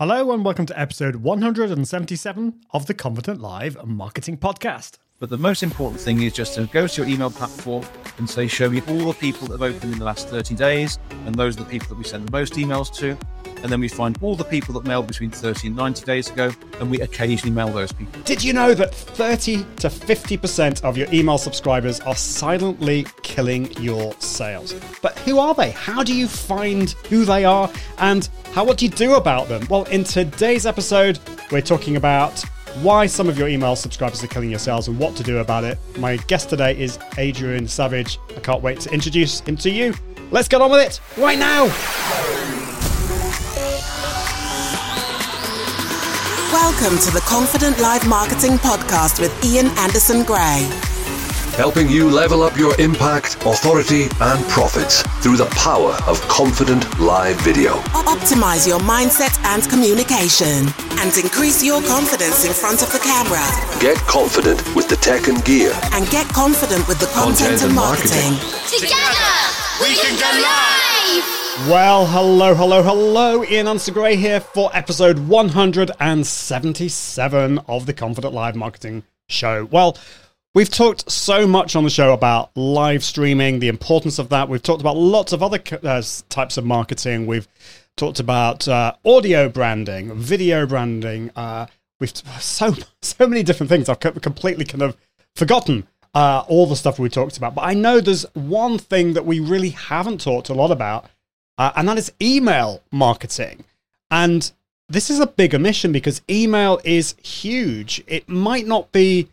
Hello and welcome to episode 177 of the Confident Live Marketing Podcast. But the most important thing is just to go to your email platform and say, show me all the people that have opened in the last 30 days. And those are the people that we send the most emails to. And then we find all the people that mailed between 30 and 90 days ago. And we occasionally mail those people. Did you know that 30 to 50% of your email subscribers are silently killing your sales? But who are they? How do you find who they are? And how what do you do about them? Well, in today's episode, we're talking about why some of your email subscribers are killing your sales and what to do about it. My guest today is Adrian Savage. I can't wait to introduce him to you. Let's get on with it right now. Welcome to the Confident Live Marketing Podcast with Ian Anderson Gray. Helping you level up your impact, authority, and profits through the power of confident live video. Optimize your mindset and communication and increase your confidence in front of the camera. Get confident with the tech and gear. And get confident with the content, Content and and marketing. Together, we can go live! Well, hello, hello, hello. Ian Anderson Gray here for episode 177 of the Confident Live Marketing Show. Well, We've talked so much on the show about live streaming, the importance of that. We've talked about lots of other uh, types of marketing. We've talked about uh, audio branding, video branding. Uh, we've so so many different things. I've completely kind of forgotten uh, all the stuff we talked about. But I know there's one thing that we really haven't talked a lot about, uh, and that is email marketing. And this is a big omission because email is huge. It might not be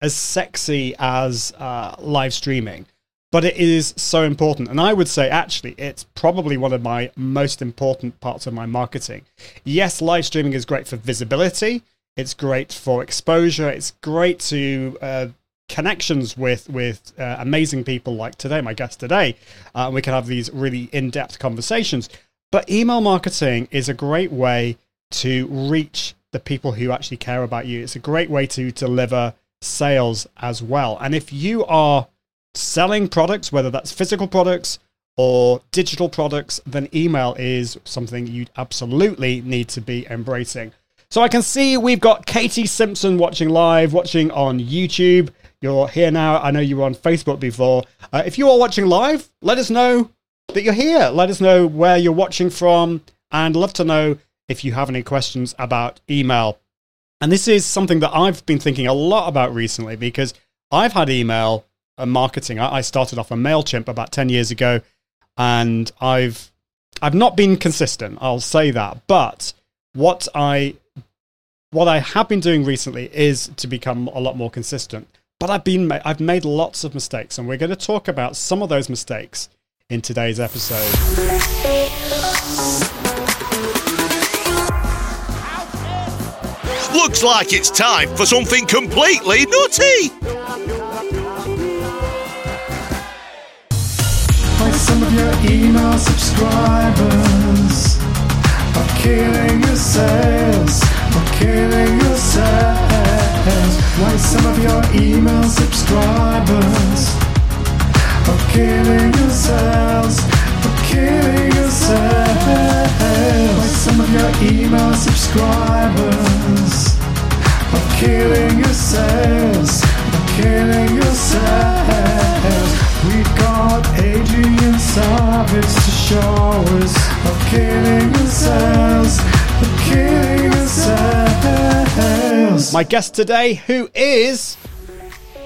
as sexy as uh, live streaming, but it is so important. And I would say, actually, it's probably one of my most important parts of my marketing. Yes, live streaming is great for visibility, it's great for exposure, it's great to uh, connections with with uh, amazing people like today, my guest today. Uh, we can have these really in depth conversations. But email marketing is a great way to reach the people who actually care about you. It's a great way to deliver sales as well. And if you are selling products, whether that's physical products or digital products, then email is something you absolutely need to be embracing. So I can see we've got Katie Simpson watching live, watching on YouTube. You're here now. I know you were on Facebook before. Uh, if you are watching live, let us know that you're here. Let us know where you're watching from, and love to know if you have any questions about email. And this is something that I've been thinking a lot about recently because I've had email and marketing. I started off on MailChimp about 10 years ago and I've I've not been consistent, I'll say that. But what I what I have been doing recently is to become a lot more consistent. But I've been I've made lots of mistakes and we're going to talk about some of those mistakes in today's episode. Looks like it's time for something completely nutty. Why some of your email subscribers are killing your sales, are killing your sales. Why some of your email subscribers are killing your sales, are killing your sales. Why some of your email subscribers are killing your sales, are killing your sales. We got Adrian Savage to show us of killing your sales, of killing your My guest today, who is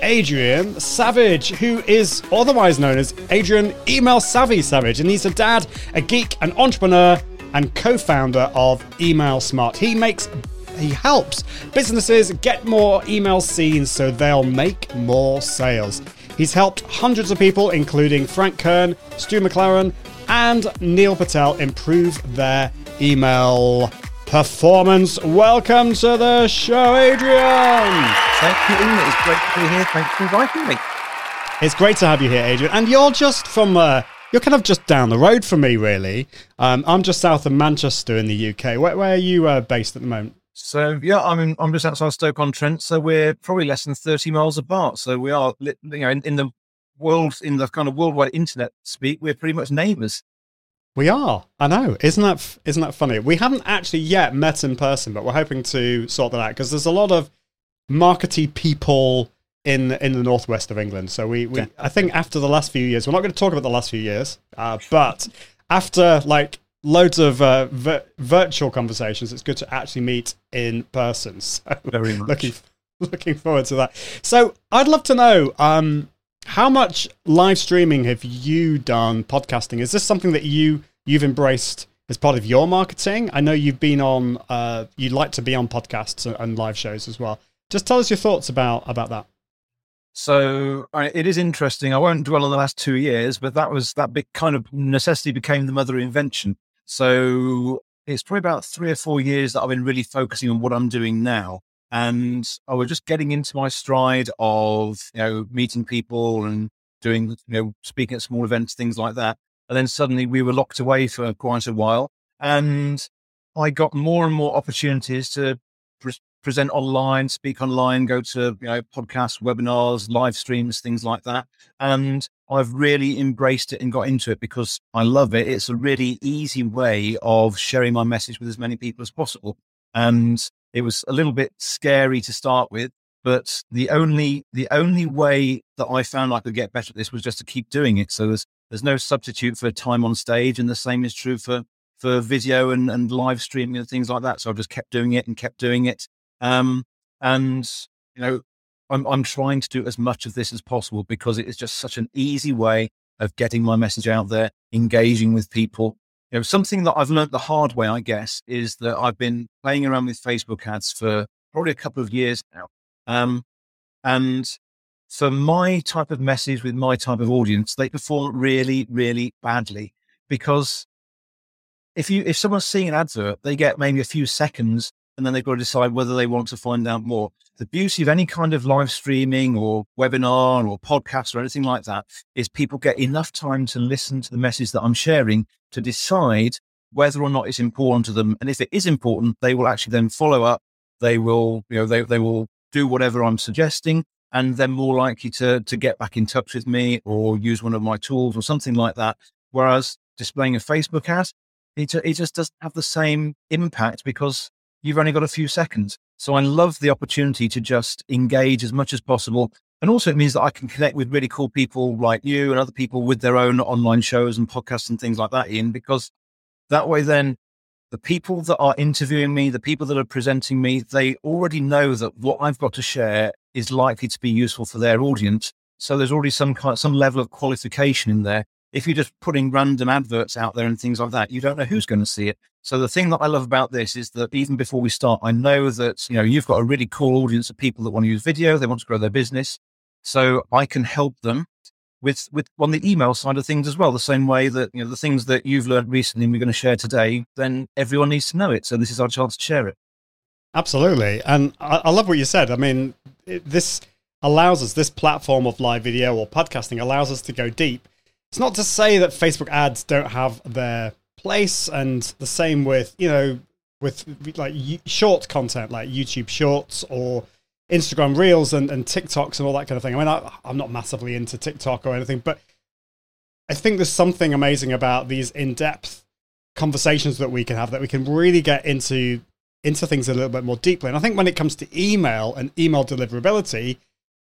Adrian Savage, who is otherwise known as Adrian Email Savvy Savage, and he's a dad, a geek, an entrepreneur, and co-founder of Email Smart. He makes he helps businesses get more emails seen so they'll make more sales. He's helped hundreds of people, including Frank Kern, Stu McLaren, and Neil Patel, improve their email performance. Welcome to the show, Adrian. Thank you, Ian. It's great to be here. Thanks for inviting me. It's great to have you here, Adrian. And you're just from, uh, you're kind of just down the road from me, really. Um, I'm just south of Manchester in the UK. Where, where are you uh, based at the moment? So yeah, I'm in, I'm just outside Stoke on Trent. So we're probably less than 30 miles apart. So we are, you know, in, in the world, in the kind of worldwide internet speak, we're pretty much neighbours. We are. I know. Isn't that isn't that funny? We haven't actually yet met in person, but we're hoping to sort that out because there's a lot of markety people in in the northwest of England. So we, we I think after the last few years, we're not going to talk about the last few years, uh, but after like loads of uh, vir- virtual conversations, it's good to actually meet in person. So Very much. looking looking forward to that. So I'd love to know um, how much live streaming have you done podcasting? Is this something that you you've embraced as part of your marketing? I know you've been on uh, you'd like to be on podcasts and- live shows as well. Just tell us your thoughts about about that. So it is interesting. I won't dwell on the last two years, but that was that big kind of necessity became the mother of invention. So it's probably about three or four years that I've been really focusing on what I'm doing now. And I was just getting into my stride of, you know, meeting people and doing, you know, speaking at small events, things like that. And then suddenly we were locked away for quite a while. And I got more and more opportunities to pre- present online, speak online, go to you know podcasts, webinars, live streams, things like that. And I've really embraced it and got into it because I love it. It's a really easy way of sharing my message with as many people as possible. And it was a little bit scary to start with, but the only the only way that I found I could get better at this was just to keep doing it. So there's there's no substitute for time on stage, and the same is true for for video and, and live streaming and things like that. So I've just kept doing it and kept doing it. Um, and you know, I'm I'm trying to do as much of this as possible because it is just such an easy way of getting my message out there, engaging with people. You know, something that I've learned the hard way, I guess, is that I've been playing around with Facebook ads for probably a couple of years now. Um, and for my type of message with my type of audience, they perform really, really badly because if you if someone's seeing an advert, they get maybe a few seconds and then they've got to decide whether they want to find out more. The beauty of any kind of live streaming or webinar or podcast or anything like that is people get enough time to listen to the message that I'm sharing to decide whether or not it's important to them. And if it is important, they will actually then follow up. They will, you know, they, they will do whatever I'm suggesting and they're more likely to, to get back in touch with me or use one of my tools or something like that. Whereas displaying a Facebook ad, it, it just doesn't have the same impact because you've only got a few seconds. So I love the opportunity to just engage as much as possible. And also, it means that I can connect with really cool people like you and other people with their own online shows and podcasts and things like that, Ian, because that way, then the people that are interviewing me, the people that are presenting me, they already know that what I've got to share is likely to be useful for their audience. So there's already some kind, some level of qualification in there. If you're just putting random adverts out there and things like that, you don't know who's going to see it. So the thing that I love about this is that even before we start, I know that you know you've got a really cool audience of people that want to use video, they want to grow their business. So I can help them with with on the email side of things as well. The same way that you know the things that you've learned recently and we're going to share today, then everyone needs to know it. So this is our chance to share it. Absolutely. And I, I love what you said. I mean, it, this allows us, this platform of live video or podcasting allows us to go deep. It's not to say that Facebook ads don't have their place, and the same with, you know, with like short content like YouTube shorts or Instagram reels and, and TikToks and all that kind of thing. I mean, I, I'm not massively into TikTok or anything, but I think there's something amazing about these in depth conversations that we can have that we can really get into into things a little bit more deeply. And I think when it comes to email and email deliverability,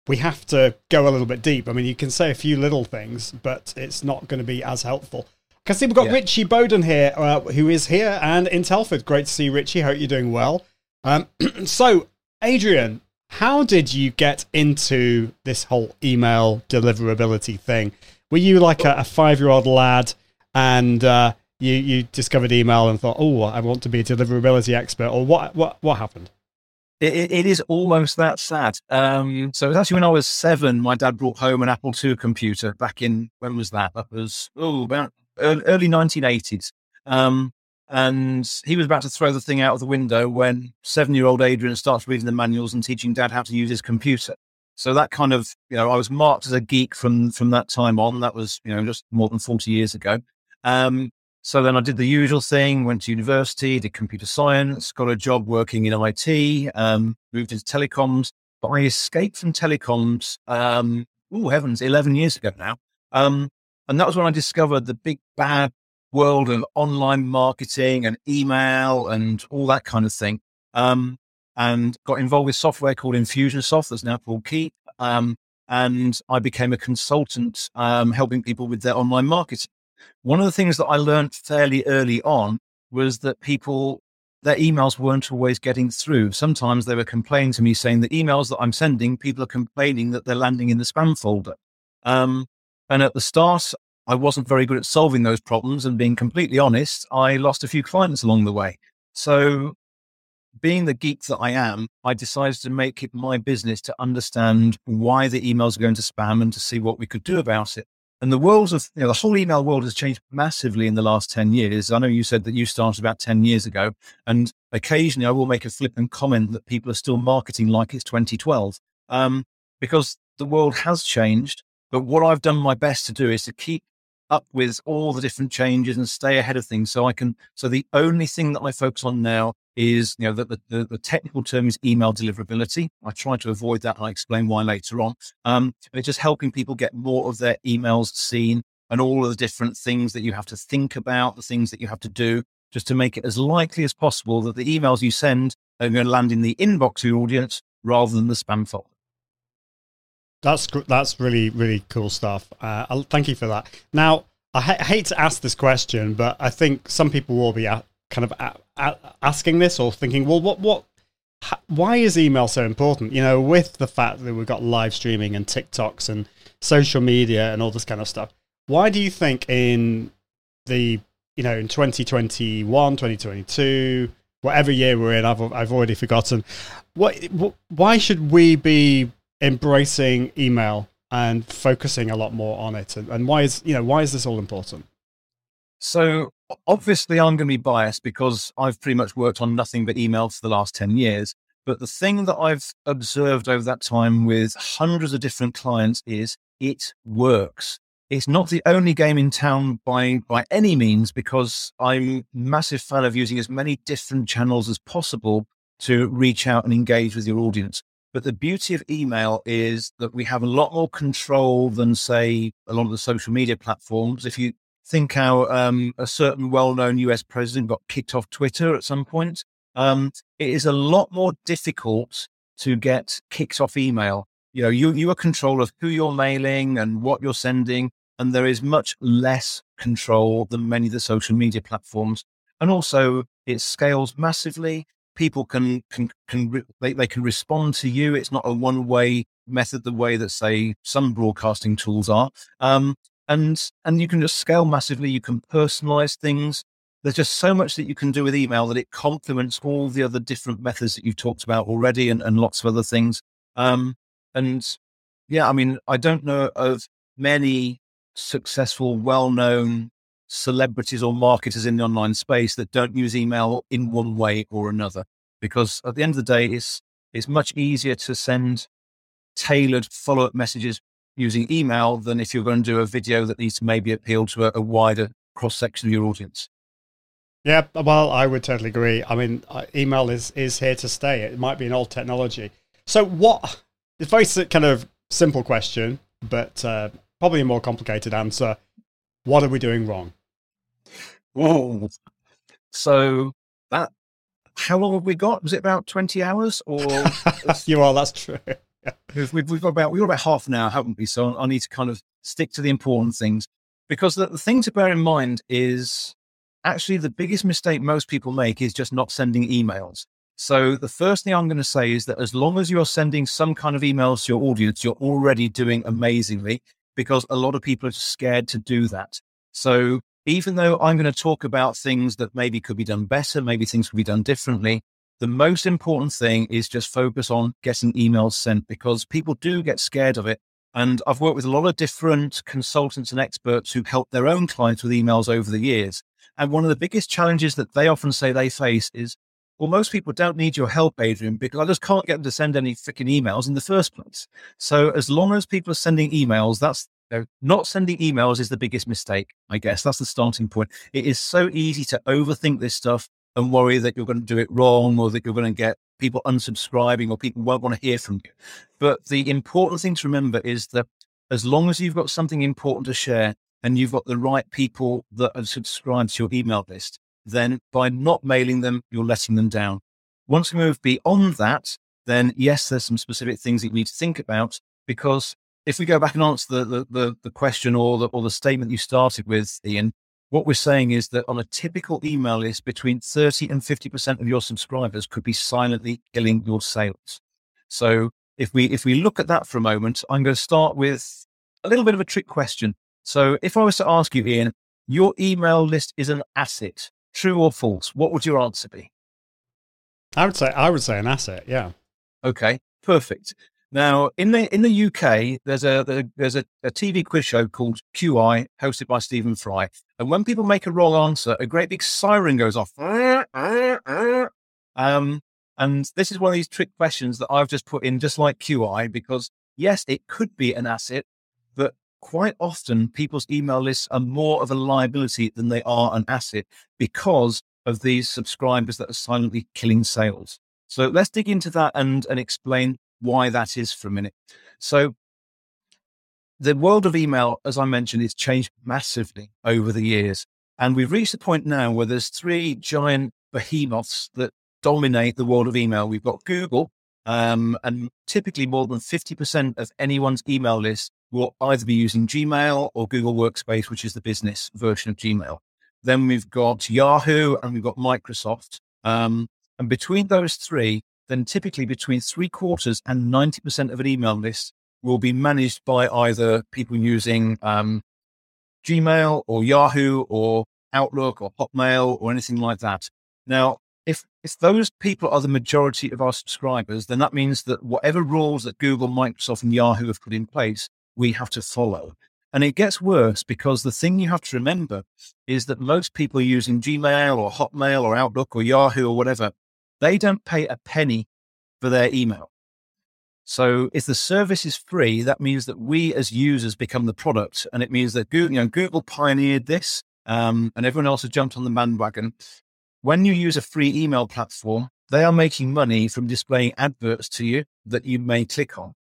we have to go a little bit deep. I mean, you can say a few little things, but it's not going to be as helpful. Because see, we've got Yeah. Richie Bowden here, uh, who is here, and in Telford. Great to see you, Richie. Hope you're doing well. Um, so, Adrian, how did you get into this whole email deliverability thing? Were you like a, a five year old lad and uh, you, you discovered email and thought, oh, I want to be a deliverability expert? Or what, what, what happened? It, it, is almost that sad. Um, so it was actually when I was seven, my dad brought home an Apple II computer back in, when was that? That was, oh, about early, early 1980s. Um, and he was about to throw the thing out of the window when seven year old Adrian starts reading the manuals and teaching dad how to use his computer. So that kind of, you know, I was marked as a geek from, from that time on. That was, you know, just more than 40 years ago. Um, so then I did the usual thing, went to university, did computer science, got a job working in IT, um, moved into telecoms. But I escaped from telecoms, um, oh heavens, 11 years ago now. Um, and that was when I discovered the big bad world of online marketing and email and all that kind of thing. Um, and got involved with software called Infusionsoft that's now called Keap. Um, and I became a consultant um, helping people with their online marketing. One of the things that I learned fairly early on was that people, their emails weren't always getting through. Sometimes they were complaining to me saying the emails that I'm sending, people are complaining that they're landing in the spam folder. Um, and at the start, I wasn't very good at solving those problems. And being completely honest, I lost a few clients along the way. So being the geek that I am, I decided to make it my business to understand why the emails are going to spam and to see what we could do about it. And the world of, you know, the whole email world has changed massively in the last 10 years. I know you said that you started about 10 years ago, and occasionally I will make a flippant comment that people are still marketing like it's 2012 um, because the world has changed. But what I've done my best to do is to keep up with all the different changes and stay ahead of things. So I can, so the only thing that I focus on now is, you know, the, the, the technical term is email deliverability. I try to avoid that. I explain why later on. Um, it's just helping people get more of their emails seen and all of the different things that you have to think about, the things that you have to do just to make it as likely as possible that the emails you send are going to land in the inbox of your audience rather than the spam folder. That's that's really really cool stuff. Uh, thank you for that. Now, I, ha- hate to ask this question, but I think some people will be a- kind of a- asking this or thinking, well, what what? why is email so important? You know, with the fact that we've got live streaming and TikToks and social media and all this kind of stuff. Why do you think in the you know in 2021, 2022, whatever year we're in, I've I've already forgotten. What, what why should we be embracing email and focusing a lot more on it? And, and why is you know why is this all important? So obviously, I'm going to be biased because I've pretty much worked on nothing but email for the last ten years. But the thing that I've observed over that time with hundreds of different clients is it works. It's not the only game in town by by any means because I'm a massive fan of using as many different channels as possible to reach out and engage with your audience. But the beauty of email is that we have a lot more control than, say, a lot of the social media platforms. If you think how um, a certain well-known US president got kicked off Twitter at some point, um, it is a lot more difficult to get kicked off email. You know, you you are control of who you're mailing and what you're sending, and there is much less control than many of the social media platforms. And also, it scales massively people can can can re- they, they can respond to you. It's not a one way method the way that say some broadcasting tools are. Um, and and you can just scale massively. You can personalize things. There's just so much that you can do with email that it complements all the other different methods that you've talked about already, and, and lots of other things. Um, and yeah, I mean, I don't know of many successful, well known celebrities or marketers in the online space that don't use email in one way or another. Because at the end of the day, it's, it's much easier to send tailored follow up messages using email than if you're going to do a video that needs to maybe appeal to a, a wider cross section of your audience. Yeah, well, I would totally agree. I mean, uh, email is is here to stay. It might be an old technology. So, what? It's a very kind of simple question, but uh, probably a more complicated answer. What are we doing wrong? Whoa. So that how long have we got? Was it about twenty hours? Or you are. That's true. we've, we've, got about we've got about half an hour, haven't we? So I need to kind of stick to the important things because the, the thing to bear in mind is actually the biggest mistake most people make is just not sending emails. So the first thing I'm going to say is that as long as you're sending some kind of emails to your audience, you're already doing amazingly because a lot of people are scared to do that. So even though I'm going to talk about things that maybe could be done better, maybe things could be done differently, the most important thing is just focus on getting emails sent because people do get scared of it. And I've worked with a lot of different consultants and experts who help their own clients with emails over the years. And one of the biggest challenges that they often say they face is, well, most people don't need your help, Adrian, because I just can't get them to send any freaking emails in the first place. So as long as people are sending emails, that's not sending emails is the biggest mistake, I guess. That's the starting point. It is so easy to overthink this stuff and worry that you're going to do it wrong or that you're going to get people unsubscribing or people won't want to hear from you. But the important thing to remember is that as long as you've got something important to share, and you've got the right people that have subscribed to your email list, then by not mailing them, you're letting them down. Once we move beyond that, then yes, there's some specific things that you need to think about because if we go back and answer the, the, the, the question or the, or the statement you started with, Ian, what we're saying is that on a typical email list, between 30 and 50% of your subscribers could be silently killing your sales. So if we, if we look at that for a moment, I'm going to start with a little bit of a trick question. So if I was to ask you, Ian, your email list is an asset, true or false, what would your answer be? I would say I would say an asset. Yeah. Okay, perfect. Now, in the in the UK, there's a there's a, a TV quiz show called QI, hosted by Stephen Fry. And when people make a wrong answer, a great big siren goes off. Um, and this is one of these trick questions that I've just put in, just like QI, because yes, it could be an asset, but quite often people's email lists are more of a liability than they are an asset because of these subscribers that are silently killing sales. So let's dig into that and, and explain why that is for a minute. So the world of email, as I mentioned, has changed massively over the years. And we've reached a point now where there's three giant behemoths that dominate the world of email. We've got Google, um, and typically more than 50% of anyone's email list will either be using Gmail or Google Workspace, which is the business version of Gmail. Then we've got Yahoo and we've got Microsoft. Um, and between those three, then typically between three quarters and 90% of an email list will be managed by either people using um, Gmail or Yahoo or Outlook or Hotmail or anything like that. Now, if if those people are the majority of our subscribers, then that means that whatever rules that Google, Microsoft, and Yahoo have put in place, we have to follow. And it gets worse because the thing you have to remember is that most people using Gmail or Hotmail or Outlook or Yahoo or whatever, they don't pay a penny for their email. So if the service is free, that means that we as users become the product. And it means that Google, you know, Google pioneered this um, and everyone else has jumped on the bandwagon. When you use a free email platform, they are making money from displaying adverts to you that you may click on.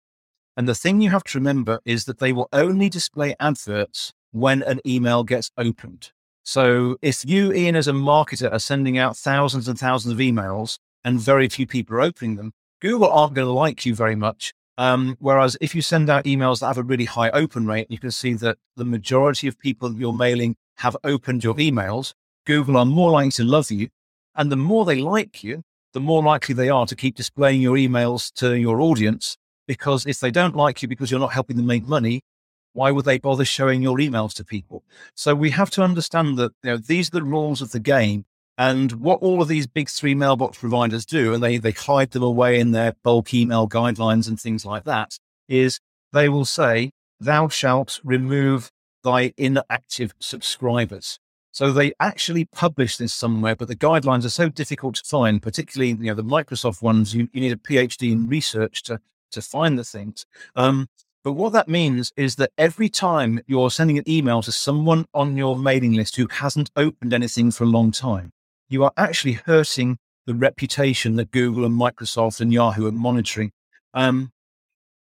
And the thing you have to remember is that they will only display adverts when an email gets opened. So if you, Ian, as a marketer, are sending out thousands and thousands of emails and very few people are opening them, Google aren't going to like you very much. Um, whereas if you send out emails that have a really high open rate, you can see that the majority of people you're mailing have opened your emails. Google are more likely to love you. And the more they like you, the more likely they are to keep displaying your emails to your audience. Because if they don't like you because you're not helping them make money, why would they bother showing your emails to people? So we have to understand that you know, these are the rules of the game. And what all of these big three mailbox providers do, and they, they hide them away in their bulk email guidelines and things like that, is they will say, thou shalt remove thy inactive subscribers. So they actually publish this somewhere, but the guidelines are so difficult to find, particularly you know the Microsoft ones. You, you need a PhD in research to to find the things. Um, but what that means is that every time you're sending an email to someone on your mailing list who hasn't opened anything for a long time, you are actually hurting the reputation that Google and Microsoft and Yahoo are monitoring. Um,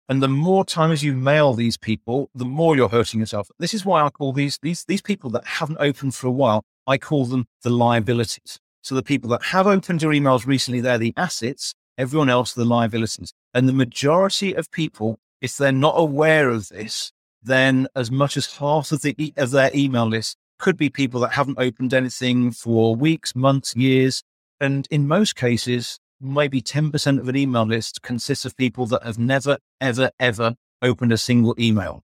and the more times you mail these people, the more you're hurting yourself. This is why I call these these these people that haven't opened for a while. I call them the liabilities. So the people that have opened your emails recently, they're the assets. Everyone else, the liabilities. And the majority of people, if they're not aware of this, then as much as half of the of their email list could be people that haven't opened anything for weeks, months, years. And in most cases, maybe 10% of an email list consists of people that have never, ever, ever opened a single email.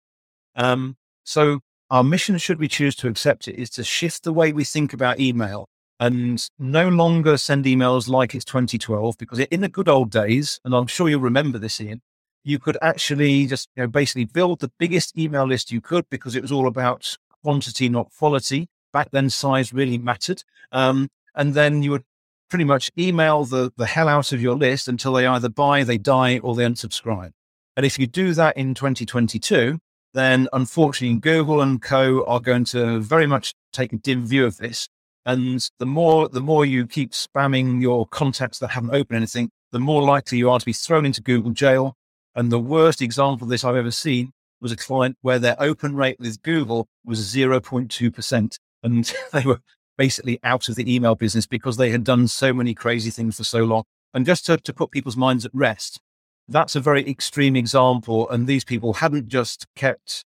Um, so our mission, should we choose to accept it, is to shift the way we think about email and no longer send emails like it's 2012, because in the good old days, and I'm sure you'll remember this, Ian, you could actually just you know, basically build the biggest email list you could because it was all about quantity, not quality. Back then, size really mattered. Um, and then you would pretty much email the, the hell out of your list until they either buy, they die, or they unsubscribe. And if you do that in 2022, then unfortunately, Google and Co are going to very much take a dim view of this. And the more the more you keep spamming your contacts that haven't opened anything, the more likely you are to be thrown into Google jail. And the worst example of this I've ever seen was a client where their open rate with Google was 0.2%. And they were basically out of the email business because they had done so many crazy things for so long. And just to, to put people's minds at rest, that's a very extreme example. And these people hadn't just kept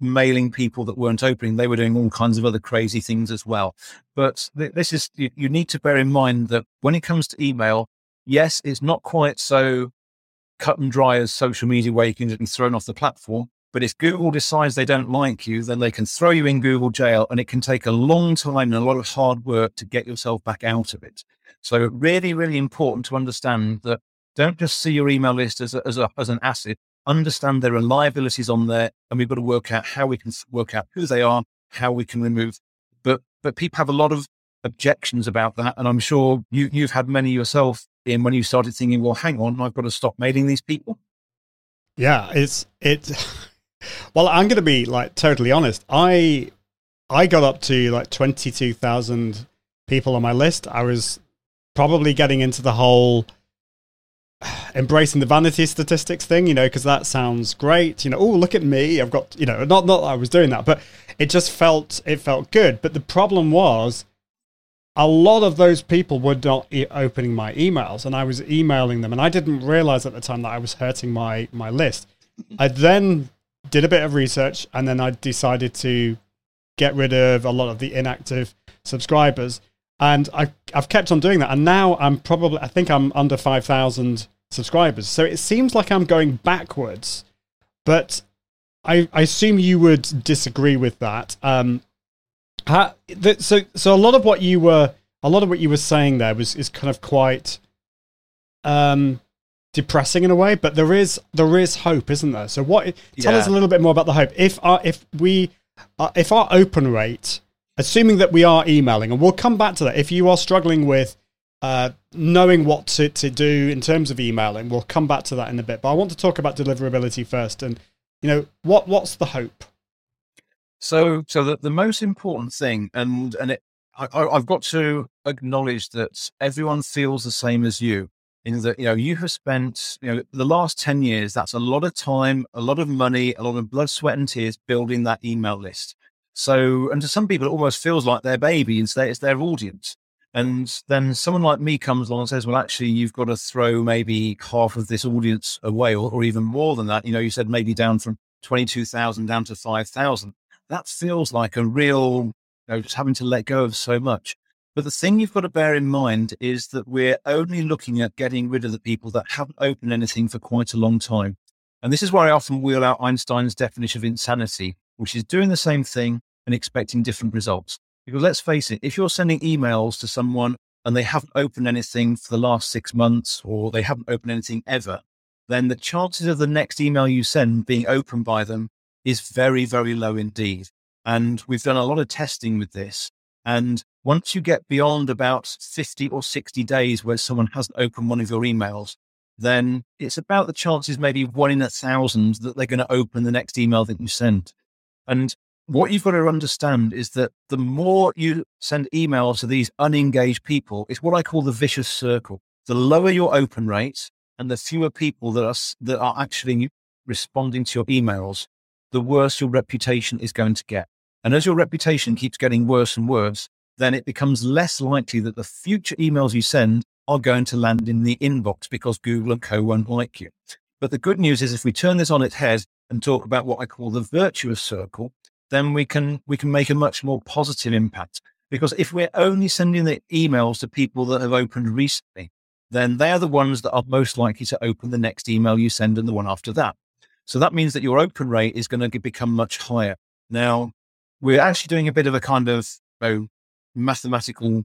mailing people that weren't opening, they were doing all kinds of other crazy things as well. But th- this is, you, you need to bear in mind that when it comes to email, yes, it's not quite so cut and dry as social media where you can be thrown off the platform. But if Google decides they don't like you, then they can throw you in Google jail and it can take a long time and a lot of hard work to get yourself back out of it. So really, really important to understand that don't just see your email list as, a, as, a, as an asset. Understand there are liabilities on there and we've got to work out how we can work out who they are, how we can remove. But, but people have a lot of objections about that. And I'm sure you, you've had many yourself in when you started thinking, well, hang on, I've got to stop mailing these people. Yeah, it's it. Well, I'm going to be like totally honest. I I got up to like twenty two thousand people on my list. I was probably getting into the whole embracing the vanity statistics thing, you know, because that sounds great. You know, oh look at me, I've got you know, not not that I was doing that, but it just felt it felt good. But the problem was a lot of those people were not e- opening my emails and I was emailing them and I didn't realize at the time that I was hurting my my list. I then did a bit of research and then I decided to get rid of a lot of the inactive subscribers and I I've kept on doing that and now I'm probably I think I'm under 5000 subscribers. So it seems like I'm going backwards. But I I assume you would disagree with that. Um how, so so a lot of what you were a lot of what you were saying there was is kind of quite um depressing in a way, but there is there is hope, isn't there? So what? Tell us a little bit more about the hope. If our if we uh, if our open rate, assuming that we are emailing, and we'll come back to that. If you are struggling with uh, knowing what to, to do in terms of emailing, we'll come back to that in a bit. But I want to talk about deliverability first, and you know what what's the hope? So, so the, the most important thing, and and it, I, I've got to acknowledge that everyone feels the same as you. In that, you know, you have spent, you know, the last ten years. That's a lot of time, a lot of money, a lot of blood, sweat, and tears building that email list. So, and to some people, it almost feels like their baby. Their, it's their audience. And then someone like me comes along and says, well, actually, you've got to throw maybe half of this audience away or, or even more than that. You know, you said maybe down from 22,000 down to 5,000. That feels like a real, you know, just having to let go of so much. But the thing you've got to bear in mind is that we're only looking at getting rid of the people that haven't opened anything for quite a long time. And this is where I often wheel out Einstein's definition of insanity, which is doing the same thing and expecting different results. Because let's face it, if you're sending emails to someone and they haven't opened anything for the last six months or they haven't opened anything ever, then the chances of the next email you send being opened by them is very, very low indeed. And we've done a lot of testing with this. And once you get beyond about 50 or 60 days where someone hasn't opened one of your emails, then it's about the chances maybe one in a thousand that they're going to open the next email that you send. And what you've got to understand is that the more you send emails to these unengaged people, it's what I call the vicious circle. The lower your open rate and the fewer people that are, that are actually responding to your emails, the worse your reputation is going to get. And as your reputation keeps getting worse and worse, then it becomes less likely that the future emails you send are going to land in the inbox because Google and co won't like you. But the good news is if we turn this on its head and talk about what I call the virtuous circle, then we can we can make a much more positive impact. Because if we're only sending the emails to people that have opened recently, then they are the ones that are most likely to open the next email you send and the one after that. So that means that your open rate is going to become much higher. Now, we're actually doing a bit of a kind of you know, mathematical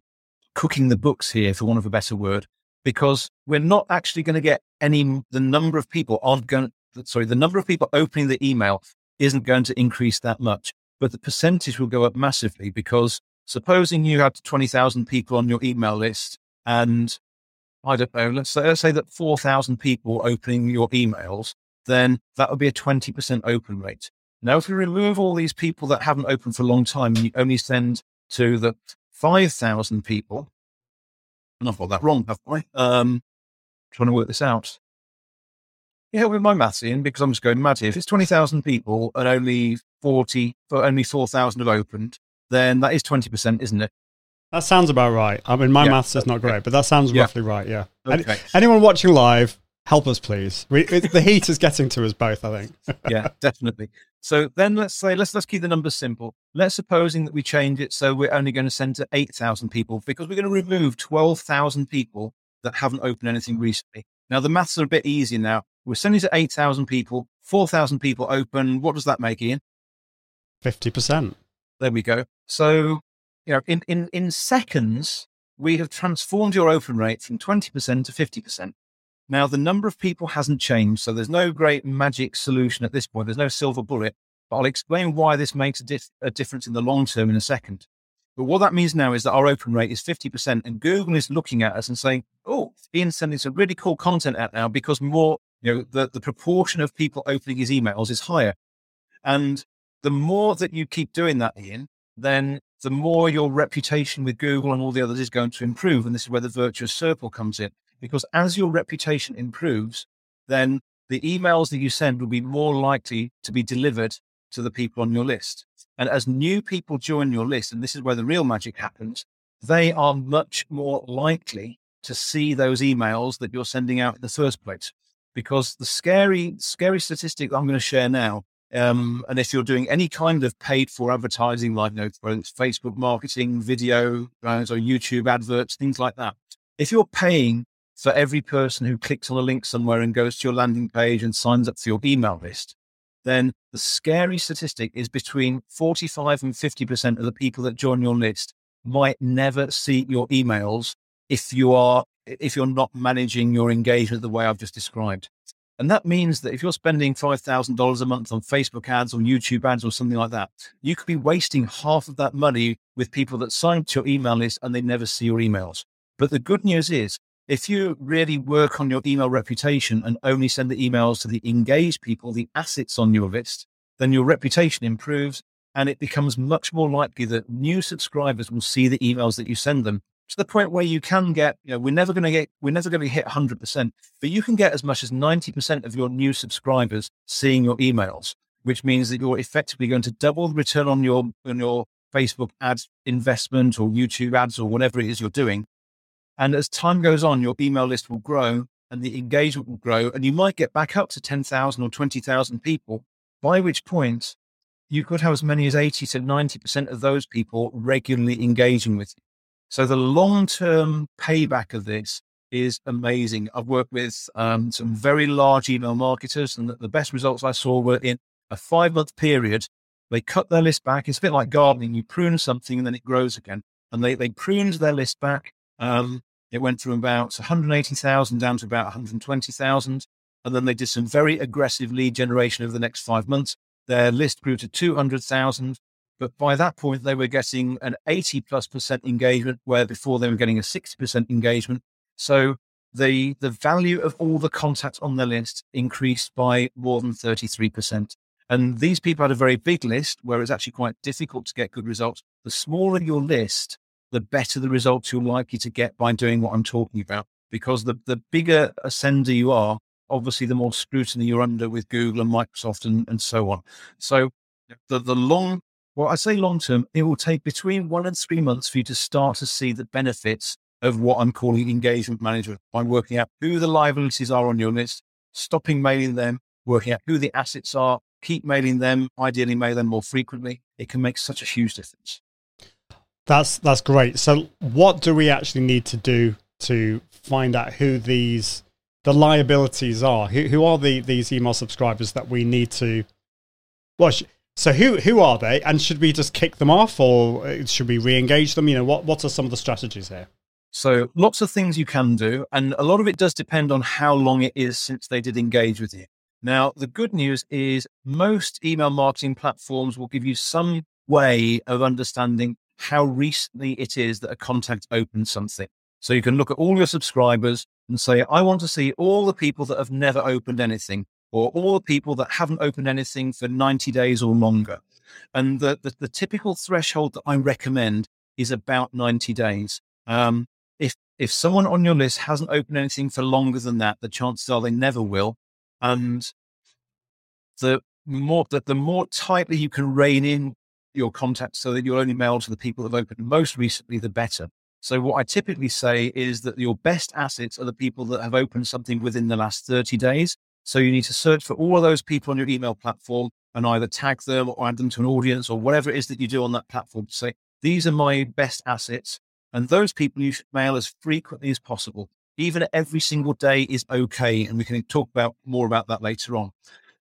cooking the books here, for want of a better word, because we're not actually going to get any, the number of people aren't going, sorry, the number of people opening the email isn't going to increase that much, but the percentage will go up massively because supposing you had 20,000 people on your email list and I don't know, let's say, let's say that 4,000 people opening your emails, then that would be a 20% open rate. Now, if we remove all these people that haven't opened for a long time and you only send to the 5,000 people, and I've got that wrong, have I? Um, trying to work this out. Yeah, with my maths in, because I'm just going mad here. If it's 20,000 people and only 40, but only 4,000 have opened, then that is 20%, isn't it? That sounds about right. I mean, my Yeah, maths is not great, but that sounds Yeah. roughly right. Yeah. Okay. anyone watching live, help us, please. We, it, the heat is getting to us both. I think. yeah, definitely. So then let's say let's let's keep the numbers simple. Let's supposing that we change it so we're only going to send to eight thousand people because we're going to remove twelve thousand people that haven't opened anything recently. Now the maths are a bit easier now. We're sending to eight thousand people, four thousand people open. What does that make, Ian? Fifty percent. There we go. So you know, in in in seconds, we have transformed your open rate from twenty percent to fifty percent. Now, the number of people hasn't changed, so there's no great magic solution at this point. There's no silver bullet, but I'll explain why this makes a, dif- a difference in the long term in a second. But what that means now is that our open rate is 50%, and Google is looking at us and saying, oh, Ian's sending some really cool content out now because more, you know, the, the proportion of people opening his emails is higher. And the more that you keep doing that, Ian, then the more your reputation with Google and all the others is going to improve. And this is where the virtuous circle comes in. Because as your reputation improves, then the emails that you send will be more likely to be delivered to the people on your list. And as new people join your list, and this is where the real magic happens, they are much more likely to see those emails that you're sending out in the first place. Because the scary, scary statistic I'm going to share now um, and if you're doing any kind of paid for advertising, like you know, whether it's Facebook marketing, video, uh, or YouTube adverts, things like that, if you're paying for every person who clicks on a link somewhere and goes to your landing page and signs up for your email list, then the scary statistic is between 45 and 50% of the people that join your list might never see your emails if you are if you're not managing your engagement the way I've just described. And that means that if you're spending $5,000 a month on Facebook ads or YouTube ads or something like that, you could be wasting half of that money with people that sign up to your email list and they never see your emails. But the good news is, if you really work on your email reputation and only send the emails to the engaged people, the assets on your list, then your reputation improves and it becomes much more likely that new subscribers will see the emails that you send them to the point where you can get, you know, we're never going to get, we're never going to hit 100%, but you can get as much as 90% of your new subscribers seeing your emails, which means that you're effectively going to double the return on your, on your Facebook ads investment or YouTube ads or whatever it is you're doing. And as time goes on, your email list will grow and the engagement will grow, and you might get back up to 10,000 or 20,000 people, by which point you could have as many as 80 to 90% of those people regularly engaging with you. So the long term payback of this is amazing. I've worked with um, some very large email marketers, and the, best results I saw were in a five month period. They cut their list back. It's a bit like gardening. You prune something and then it grows again. And they, they pruned their list back. Um, it went from about 180,000 down to about 120,000. And then they did some very aggressive lead generation over the next five months. Their list grew to 200,000. But by that point, they were getting an 80 plus percent engagement, where before they were getting a 60% engagement. So the, the value of all the contacts on their list increased by more than 33%. And these people had a very big list where it's actually quite difficult to get good results. The smaller your list, the better the results you're likely to get by doing what I'm talking about. Because the, the bigger a sender you are, obviously the more scrutiny you're under with Google and Microsoft and, and so on. So the, the long, well, I say long term, it will take between one and three months for you to start to see the benefits of what I'm calling engagement management by working out who the liabilities are on your list, stopping mailing them, working out who the assets are, keep mailing them, ideally mail them more frequently. It can make such a huge difference. That's that's great. So, what do we actually need to do to find out who these the liabilities are? Who who are the these email subscribers that we need to? Well, sh- so who who are they, and should we just kick them off, or uh, should we re-engage them? You know, what what are some of the strategies here? So lots of things you can do, and a lot of it does depend on how long it is since they did engage with you. Now, the good news is most email marketing platforms will give you some way of understanding how recently it is that a contact opened something. So you can look at all your subscribers and say, I want to see all the people that have never opened anything or all the people that haven't opened anything for 90 days or longer. And the, the, the typical threshold that I recommend is about 90 days. Um, if if someone on your list hasn't opened anything for longer than that, the chances are they never will. And the more that the more tightly you can rein in your contacts so that you'll only mail to the people that have opened most recently, the better. So what I typically say is that your best assets are the people that have opened something within the last 30 days. So you need to search for all of those people on your email platform and either tag them or add them to an audience or whatever it is that you do on that platform to say, these are my best assets. And those people you should mail as frequently as possible. Even every single day is okay. And we can talk about more about that later on.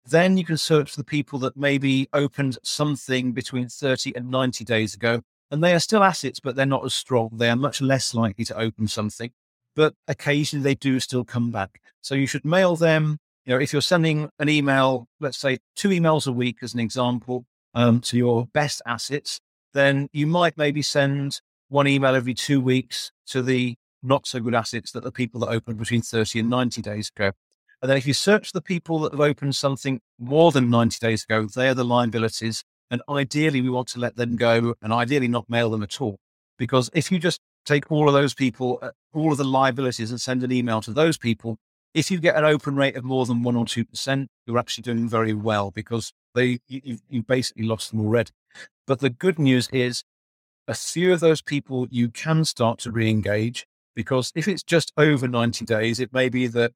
Then you can search for the people that maybe opened something between 30 and 90 days ago. And they are still assets, but they're not as strong. They are much less likely to open something, but occasionally they do still come back. So you should mail them. You know, if you're sending an email, let's say two emails a week as an example, um, to your best assets, then you might maybe send one email every two weeks to the not so good assets that the people that opened between 30 and 90 days ago. And then if you search the people that have opened something more than 90 days ago, they're the liabilities. And ideally, we want to let them go and ideally not mail them at all. Because if you just take all of those people, uh, all of the liabilities and send an email to those people, if you get an open rate of more than one or 2%, you're actually doing very well because they, you, you basically lost them already. But the good news is a few of those people you can start to re engage because if it's just over 90 days, it may be that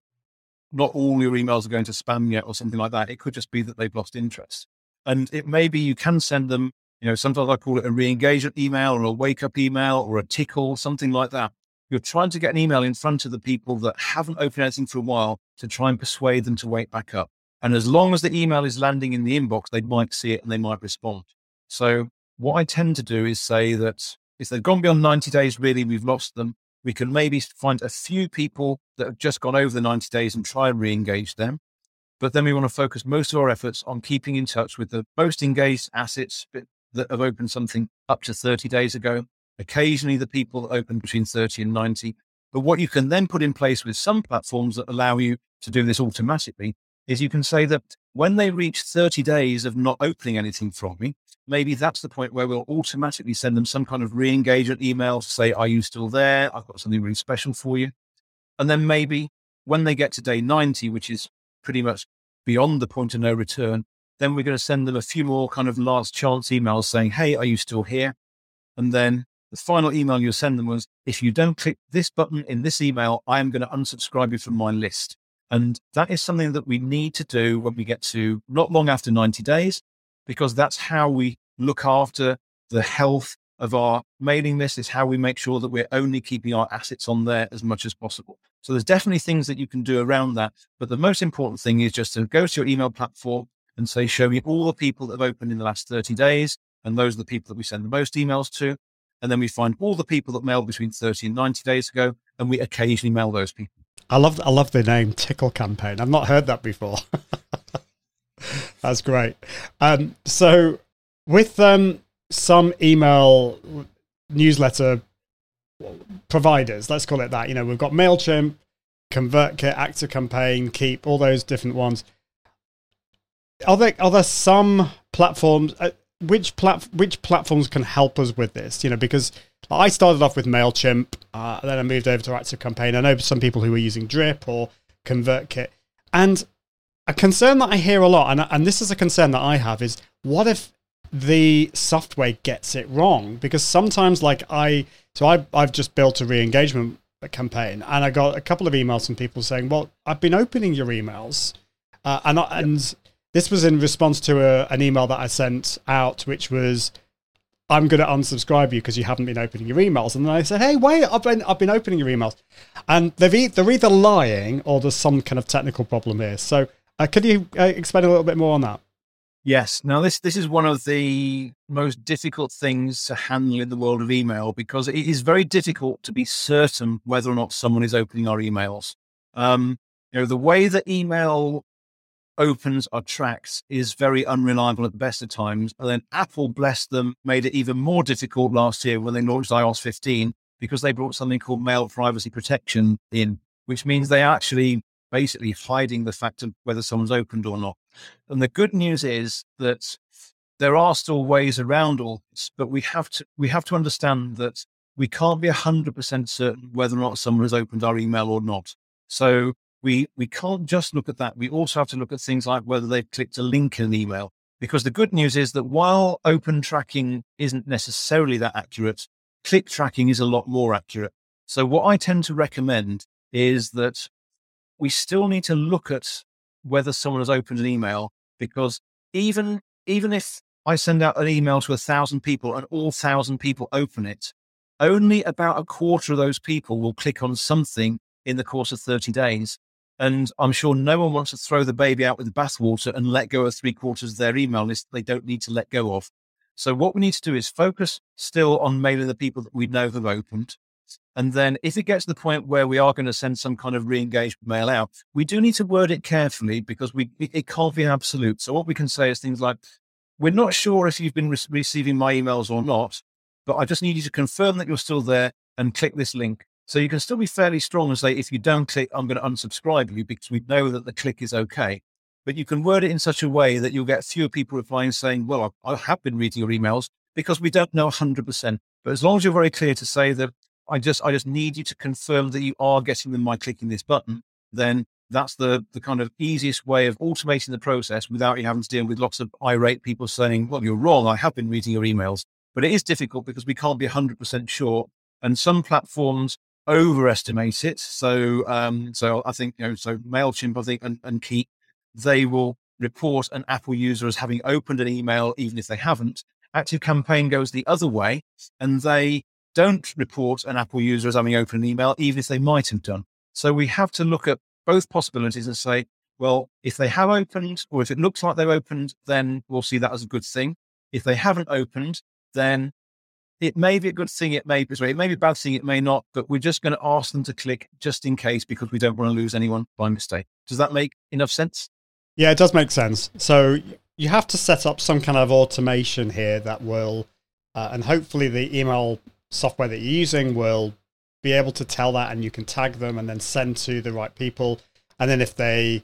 not all your emails are going to spam yet or something like that. It could just be that they've lost interest. And it may be you can send them, you know, sometimes I call it a re-engagement email or a wake up email or a tickle, something like that. You're trying to get an email in front of the people that haven't opened anything for a while to try and persuade them to wake back up. And as long as the email is landing in the inbox, they might see it and they might respond. So what I tend to do is say that if they've gone beyond 90 days, really, we've lost them we can maybe find a few people that have just gone over the 90 days and try and re engage them. But then we want to focus most of our efforts on keeping in touch with the most engaged assets that have opened something up to 30 days ago, occasionally the people that open between 30 and 90. But what you can then put in place with some platforms that allow you to do this automatically is you can say that when they reach 30 days of not opening anything from me, maybe that's the point where we'll automatically send them some kind of re-engagement email to say, are you still there? I've got something really special for you. And then maybe when they get to day 90, which is pretty much beyond the point of no return, then we're going to send them a few more kind of last chance emails saying, Hey, are you still here? And then the final email you'll send them was, if you don't click this button in this email, I am going to unsubscribe you from my list. And that is something that we need to do when we get to not long after 90 days, because that's how we look after the health of our mailing list is how we make sure that we're only keeping our assets on there as much as possible. So there's definitely things that you can do around that. But the most important thing is just to go to your email platform and say, show me all the people that have opened in the last 30 days. And those are the people that we send the most emails to. And then we find all the people that mailed between 30 and 90 days ago. And we occasionally mail those people. I love I love the name Tickle Campaign. I've not heard that before. That's great. Um, so with um, some email newsletter providers, let's call it that. You know, we've got Mailchimp, ConvertKit, ActiveCampaign, Keap, all those different ones. Are there are there some platforms? Uh, which plat which platforms can help us with this? You know, because I started off with Mailchimp, uh, then I moved over to ActiveCampaign. I know some people who are using Drip or ConvertKit, and a concern that I hear a lot, and and this is a concern that I have, is what if the software gets it wrong? Because sometimes, like I, so I I've just built a re-engagement campaign, and I got a couple of emails from people saying, "Well, I've been opening your emails, uh, and and." This was in response to a, an email that I sent out, which was, I'm going to unsubscribe you because you haven't been opening your emails. And then I said, hey, wait, I've been, I've been opening your emails. And they've e- they're either lying or there's some kind of technical problem here. So uh, could you uh, explain a little bit more on that? Yes. Now, this this is one of the most difficult things to handle in the world of email because it is very difficult to be certain whether or not someone is opening our emails. Um, you know, the way that email opens or tracks is very unreliable at the best of times. And then Apple, bless them, made it even more difficult last year when they launched iOS 15 because they brought something called mail privacy protection in, which means they actually basically hiding the fact of whether someone's opened or not. And the good news is that there are still ways around all this, but we have to we have to understand that we can't be hundred percent certain whether or not someone has opened our email or not. So we we can't just look at that. We also have to look at things like whether they've clicked a link in an email. Because the good news is that while open tracking isn't necessarily that accurate, click tracking is a lot more accurate. So what I tend to recommend is that we still need to look at whether someone has opened an email because even even if I send out an email to a thousand people and all thousand people open it, only about a quarter of those people will click on something in the course of 30 days. And I'm sure no one wants to throw the baby out with the bathwater and let go of three quarters of their email list they don't need to let go of. So what we need to do is focus still on mailing the people that we know have opened. And then if it gets to the point where we are going to send some kind of re-engaged mail out, we do need to word it carefully because we it, can't be absolute. So what we can say is things like, we're not sure if you've been re- receiving my emails or not, but I just need you to confirm that you're still there and click this link. So you can still be fairly strong and say, if you don't click, I'm going to unsubscribe you because we know that the click is okay. But you can word it in such a way that you'll get fewer people replying saying, well, I, I have been reading your emails because we don't know 100%. But as long as you're very clear to say that I just, I just need you to confirm that you are getting them by clicking this button, then that's the, the kind of easiest way of automating the process without you having to deal with lots of irate people saying, well, you're wrong. I have been reading your emails. But it is difficult because we can't be 100% sure. And some platforms overestimate it. So, um, so I think, you know, so MailChimp, I think, and, and Keap, they will report an Apple user as having opened an email, even if they haven't. Active Campaign goes the other way and they don't report an Apple user as having opened an email, even if they might have done. So we have to look at both possibilities and say, well, if they have opened or if it looks like they've opened, then we'll see that as a good thing. If they haven't opened, then it may be a good thing. It may be, sorry, it may be a bad thing. It may not, but we're just going to ask them to click just in case because we don't want to lose anyone by mistake. Does that make enough sense? Yeah, it does make sense. So you have to set up some kind of automation here that will, uh, and hopefully the email software that you're using will be able to tell that and you can tag them and then send to the right people. And then if they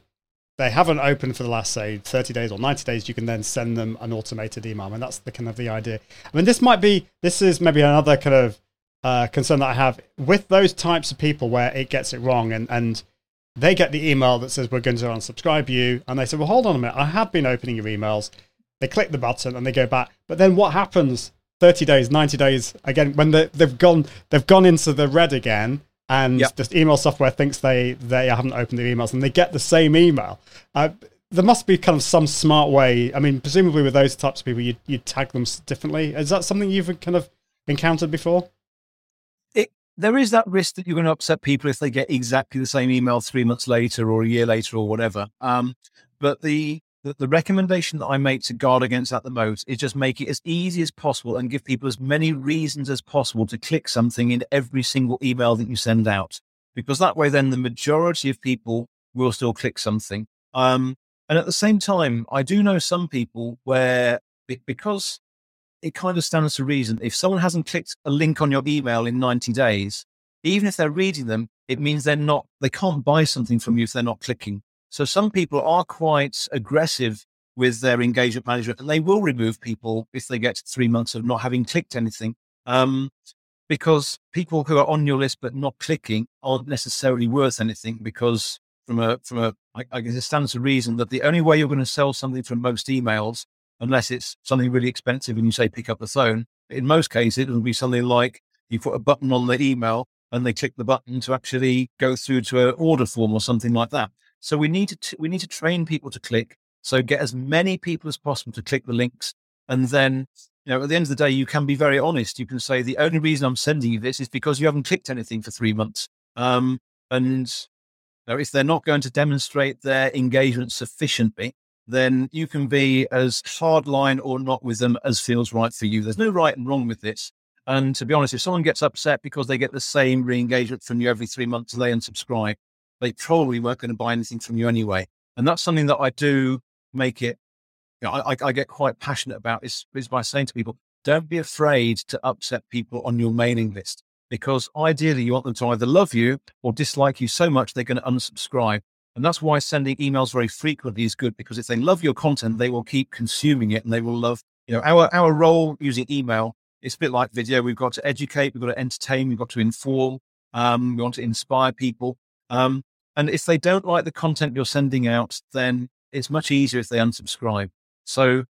they haven't opened for the last say 30 days or 90 days you can then send them an automated email. Mean that's the kind of the idea. I mean this might be this is maybe another kind of uh, concern that I have with those types of people where it gets it wrong and and they get the email that says we're going to unsubscribe you. And they say well hold on a minute. I have been opening your emails. They click the button and they go back. But then what happens 30 days 90 days again when they, they've gone they've gone into the red again and Yep. the email software thinks they they haven't opened the emails and they get the same email. Uh, there must be kind of some smart way. I mean, presumably with those types of people, you you tag them differently. Is that something you've kind of encountered before? it, there is that risk that you're going to upset people if they get exactly the same email three months later or a year later or whatever. Um, but the, the the recommendation that I make to guard against that the most is just make it as easy as possible and give people as many reasons as possible to click something in every single email that you send out, because that way then the majority of people will still click something. Um, and at the same time, I do know some people where because it kind of stands to reason. If someone hasn't clicked a link on your email in 90 days, even if they're reading them, it means they're not, they can't buy something from you if they're not clicking. So some people are quite aggressive with their engagement management and they will remove people if they get three months of not having clicked anything. Um, because people who are on your list but not clicking aren't necessarily worth anything because from a, from a, I, I guess it stands to reason that the only way you're going to sell something from most emails unless it's something really expensive and you say pick up the phone. In most cases, it will be something like you put a button on the email and they click the button to actually go through to an order form or something like that. So we need to t- we need to train people to click. So get as many people as possible to click the links, and then you know at the end of the day, you can be very honest. You can say the only reason I'm sending you this is because you haven't clicked anything for three months. Um, and you know, if they're not going to demonstrate their engagement sufficiently, then you can be as hardline or not with them as feels right for you. There's no right and wrong with this. And to be honest, if someone gets upset because they get the same re engagement from you every three months they unsubscribe, they probably weren't going to buy anything from you anyway. And that's something that I do make it, you know, I, I- get quite passionate about is, is by saying to people, don't be afraid to upset people on your mailing list because ideally you want them to either love you or dislike you so much they're going to unsubscribe. And that's why sending emails very frequently is good because if they love your content, they will keep consuming it and they will love, you know, our, our role using email is a bit like video. We've got to educate, we've got to entertain, we've got to inform, um, we want to inspire people. Um, And if they don't like the content you're sending out, then it's much easier if they unsubscribe. So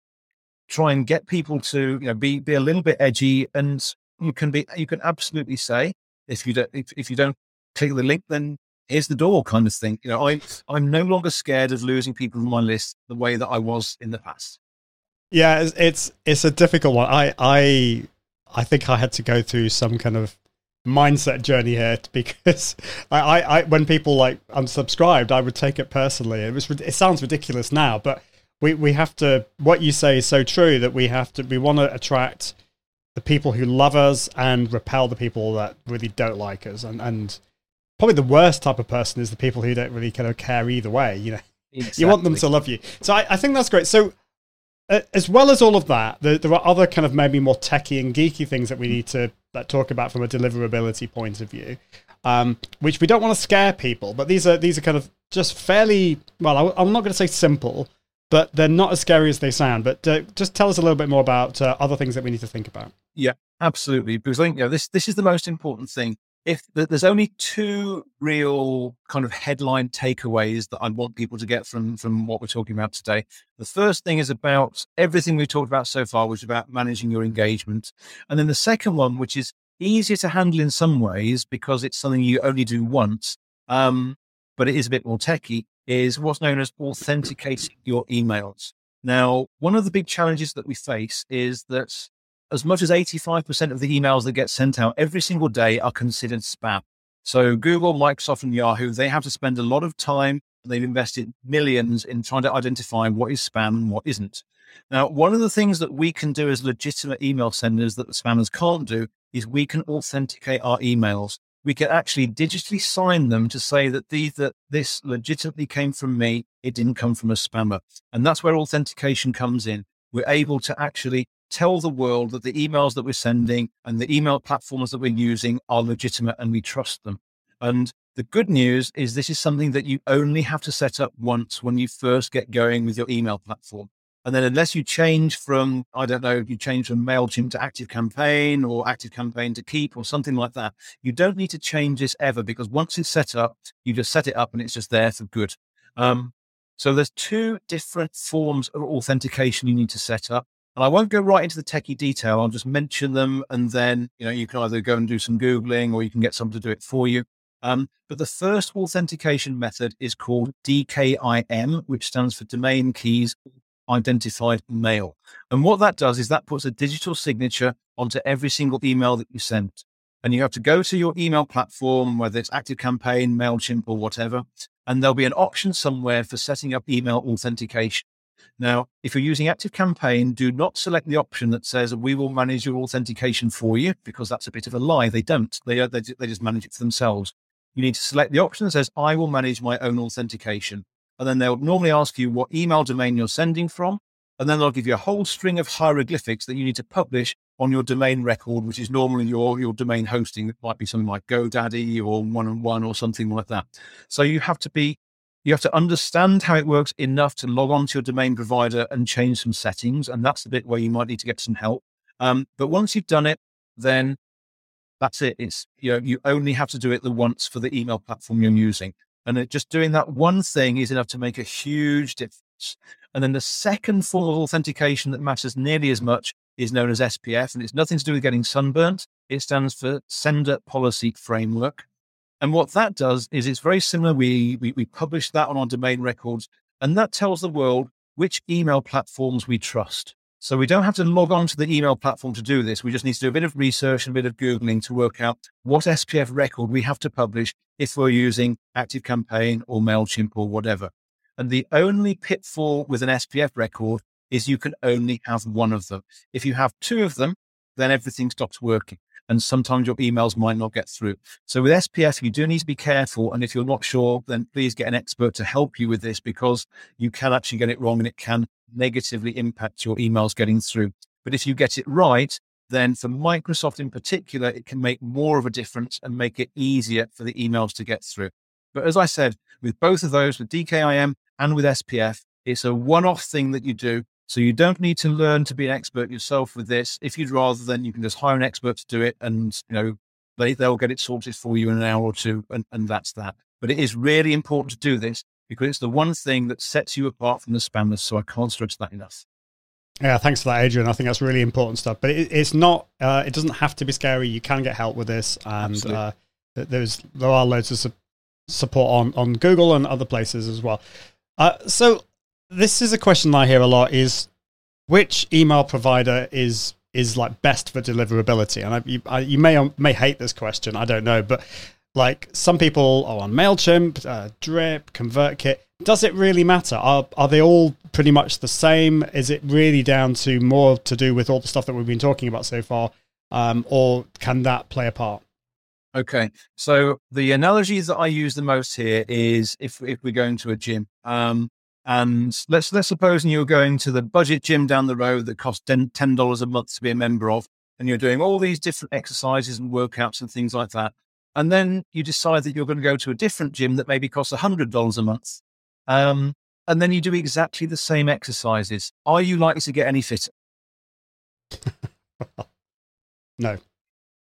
try and get people to, you know, be, be a little bit edgy and you can be, you can absolutely say, if you don't, if, if you don't click the link, then here's the door kind of thing. You know, I, I'm no longer scared of losing people from my list the way that I was in the past. Yeah, it's, it's it's a difficult one. I I I think I had to go through some kind of mindset journey here because I, I, I when people like unsubscribed, I would take it personally. It was it sounds ridiculous now, but we we have to. What you say is so true that we have to. We want to attract the people who love us and repel the people that really don't like us. And and probably the worst type of person is the people who don't really kind of care either way. You know, you want them to love you. So I, I think that's great. So uh, as well as all of that, there, there are other kind of maybe more techie and geeky things that we need to that talk about from a deliverability point of view, um, which we don't want to scare people. But these are these are kind of just fairly well. I, am not going to say simple, but they're not as scary as they sound. But uh, just tell us a little bit more about uh, other things that we need to think about. Yeah, absolutely. Because I think you know, this this is the most important thing. If there's only two real kind of headline takeaways that I want people to get from from what we're talking about today, the first thing is about everything we've talked about so far, which is about managing your engagement, and then the second one, which is easier to handle in some ways because it's something you only do once, um, but it is a bit more techy, is what's known as authenticating your emails. Now, one of the big challenges that we face is that as much as 85% of the emails that get sent out every single day are considered spam. So Google, Microsoft, and Yahoo, they have to spend a lot of time. They've invested millions in trying to identify what is spam and what isn't. Now, one of the things that we can do as legitimate email senders that the spammers can't do is we can authenticate our emails. We can actually digitally sign them to say that these that this legitimately came from me. It didn't come from a spammer, and that's where authentication comes in. We're able to actually tell the world that the emails that we're sending and the email platforms that we're using are legitimate and we trust them. And the good news is this is something that you only have to set up once when you first get going with your email platform. And then unless you change from, I don't know, you change from MailChimp to Active Campaign or Active Campaign to Keap or something like that, you don't need to change this ever because once it's set up, you just set it up and it's just there for good. Um, so there's two different forms of authentication you need to set up. And I won't go right into the techie detail. I'll just mention them, and then you know you can either go and do some googling, or you can get someone to do it for you. Um, but the first authentication method is called DKIM, which stands for Domain Keys Identified Mail. And what that does is that puts a digital signature onto every single email that you send. And you have to go to your email platform, whether it's ActiveCampaign, MailChimp, or whatever, and there'll be an option somewhere for setting up email authentication. Now, if you're using ActiveCampaign, do not select the option that says we will manage your authentication for you, because that's a bit of a lie. They don't. They, they, they just manage it for themselves. You need to select the option that says I will manage my own authentication. And then they'll normally ask you what email domain you're sending from. And then they'll give you a whole string of hieroglyphics that you need to publish on your domain record, which is normally your, your domain hosting. It might be something like GoDaddy or one on one or something like that. So you have to be you have to understand how it works enough to log on to your domain provider and change some settings. And that's the bit where you might need to get some help. Um, but once you've done it, then that's it. It's, you know, you only have to do it the once for the email platform you're using. And it, just doing that one thing is enough to make a huge difference. And then the second form of authentication that matters nearly as much is known as SPF. And it's nothing to do with getting sunburnt. It stands for Sender Policy Framework. And what that does is it's very similar. We, we, we publish that on our domain records, and that tells the world which email platforms we trust. So we don't have to log on to the email platform to do this. We just need to do a bit of research and a bit of Googling to work out what SPF record we have to publish if we're using ActiveCampaign or MailChimp or whatever. And the only pitfall with an SPF record is you can only have one of them. If you have two of them, then everything stops working. And sometimes your emails might not get through. So with SPF, you do need to be careful. And if you're not sure, then please get an expert to help you with this because you can actually get it wrong and it can negatively impact your emails getting through. But if you get it right, then for Microsoft in particular, it can make more of a difference and make it easier for the emails to get through. But as I said, with both of those, with DKIM and with SPF, it's a one off thing that you do. So you don't need to learn to be an expert yourself with this. If you'd rather, then you can just hire an expert to do it and, you know, they, they'll get it sorted for you in an hour or two. And, and that's that. But it is really important to do this because it's the one thing that sets you apart from the spammers. So I can't stress that enough. Yeah, thanks for that, Adrian. I think that's really important stuff. But it, it's not. Uh, it doesn't have to be scary. You can get help with this, and uh, there's there are loads of su- support on on Google and other places as well. Uh, so this is a question I hear a lot: is which email provider is is like best for deliverability? And I, you, I, you may may hate this question. I don't know, but like some people are on Mailchimp, uh, Drip, ConvertKit. Does it really matter? Are are they all pretty much the same? Is it really down to more to do with all the stuff that we've been talking about so far, um, or can that play a part? Okay, so the analogy that I use the most here is if if we're going to a gym, um, and let's let's suppose you're going to the budget gym down the road that costs ten dollars a month to be a member of, and you're doing all these different exercises and workouts and things like that, and then you decide that you're going to go to a different gym that maybe costs hundred dollars a month, um, and then you do exactly the same exercises. Are you likely to get any fitter? no.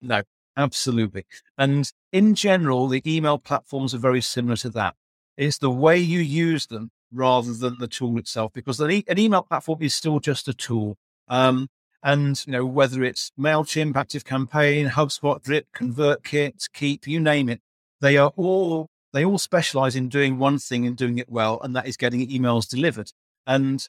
No, absolutely. And in general, the email platforms are very similar to that. It's the way you use them rather than the tool itself, because an, e- an email platform is still just a tool. Um, and you know whether it's Mailchimp, ActiveCampaign, HubSpot, Drip, ConvertKit, Keap, you name it, they are all they all specialize in doing one thing and doing it well, and that is getting emails delivered. And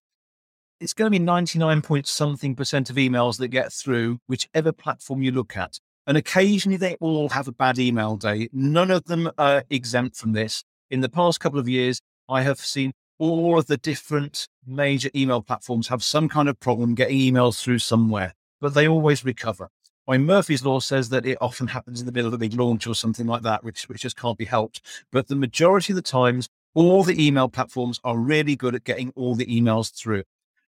it's going to be 99 point something percent of emails that get through, whichever platform you look at. And occasionally they all have a bad email day. None of them are exempt from this. In the past couple of years, I have seen all of the different major email platforms have some kind of problem getting emails through somewhere, but they always recover. Why Murphy's Law says that it often happens in the middle of a big launch or something like that, which, which just can't be helped. But the majority of the times, all the email platforms are really good at getting all the emails through.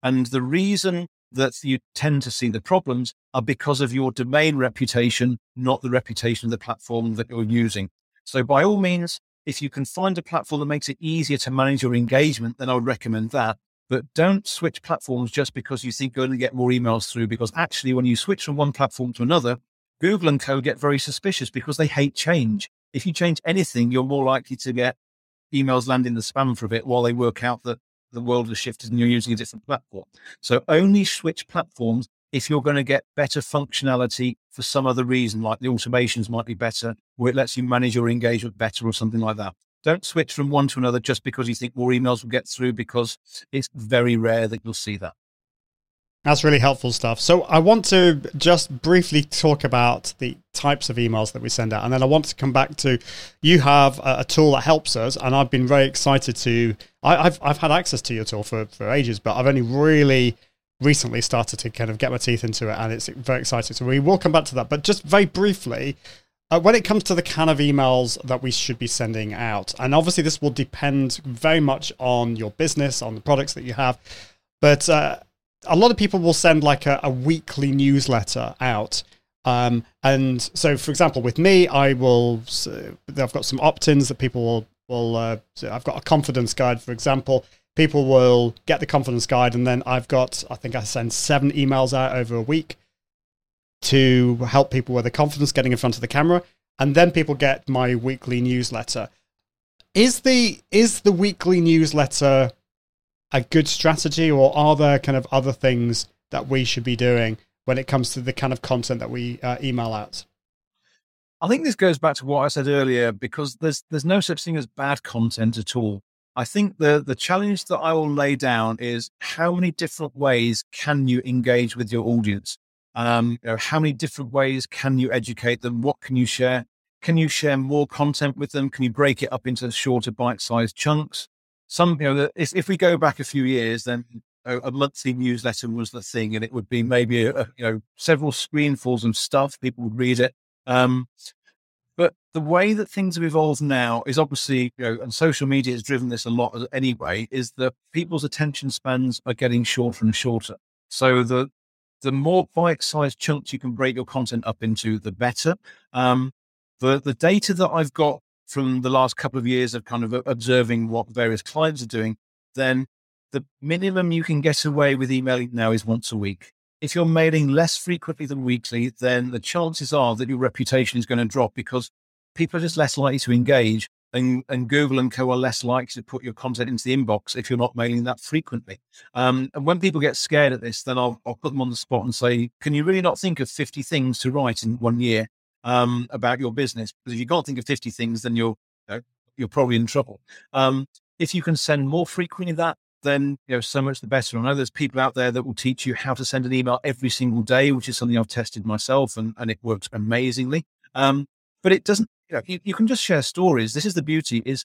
And the reason that you tend to see the problems are because of your domain reputation, not the reputation of the platform that you're using. So by all means, if you can find a platform that makes it easier to manage your engagement, then I would recommend that. But don't switch platforms just because you think you're going to get more emails through, because actually, when you switch from one platform to another, Google and co get very suspicious because they hate change. If you change anything, you're more likely to get emails land in the spam for a bit while they work out that the world has shifted and you're using a different platform. So only switch platforms if you're going to get better functionality for some other reason, like the automations might be better, or it lets you manage your engagement better or something like that. Don't switch from one to another just because you think more emails will get through because it's very rare that you'll see that. That's really helpful stuff. So I want to just briefly talk about the types of emails that we send out, and then I want to come back to you have a, a tool that helps us, and I've been very excited to. I, have I've had access to your tool for for ages, but I've only really recently started to kind of get my teeth into it, and it's very exciting. So we will come back to that, but just very briefly. Uh, when it comes to the kind of emails that we should be sending out, and obviously this will depend very much on your business, on the products that you have, but uh, a lot of people will send like a, a weekly newsletter out. Um, and so, for example, with me, I will, I've got some opt ins that people will, will uh, I've got a confidence guide, for example. People will get the confidence guide, and then I've got, I think I send seven emails out over a week to help people with the confidence getting in front of the camera. And then people get my weekly newsletter. Is the is the weekly newsletter a good strategy, or are there kind of other things that we should be doing when it comes to the kind of content that we uh, email out? I think this goes back to what I said earlier because there's there's no such thing as bad content at all. I think the the challenge that I will lay down is how many different ways can you engage with your audience? Um, you know, how many different ways can you educate them? What can you share? Can you share more content with them? Can you break it up into shorter bite-sized chunks? some, you know, if, if we go back a few years, then a, a, monthly newsletter was the thing, and it would be maybe a, you know several screenfuls of stuff. People would read it. Um, but the way that things have evolved now is obviously, you know, and social media has driven this a lot anyway, is that people's attention spans are getting shorter and shorter. So the the more bite-sized chunks you can break your content up into, the better. Um, the the data that I've got from the last couple of years of kind of observing what various clients are doing, then the minimum you can get away with emailing now is once a week. If you're mailing less frequently than weekly, then the chances are that your reputation is going to drop because people are just less likely to engage. and, and Google and co are less likely to put your content into the inbox if you're not mailing that frequently. Um, and when people get scared at this, then I'll, I'll put them on the spot and say, can you really not think of 50 things to write in one year um, about your business? Because if you can't think of 50 things, then you're, you know, you're probably in trouble. Um, if you can send more frequently that, then you know so much the better. I know there's people out there that will teach you how to send an email every single day, which is something I've tested myself, and, and it works amazingly. Um, but it doesn't. You know, you, you can just share stories. This is the beauty: is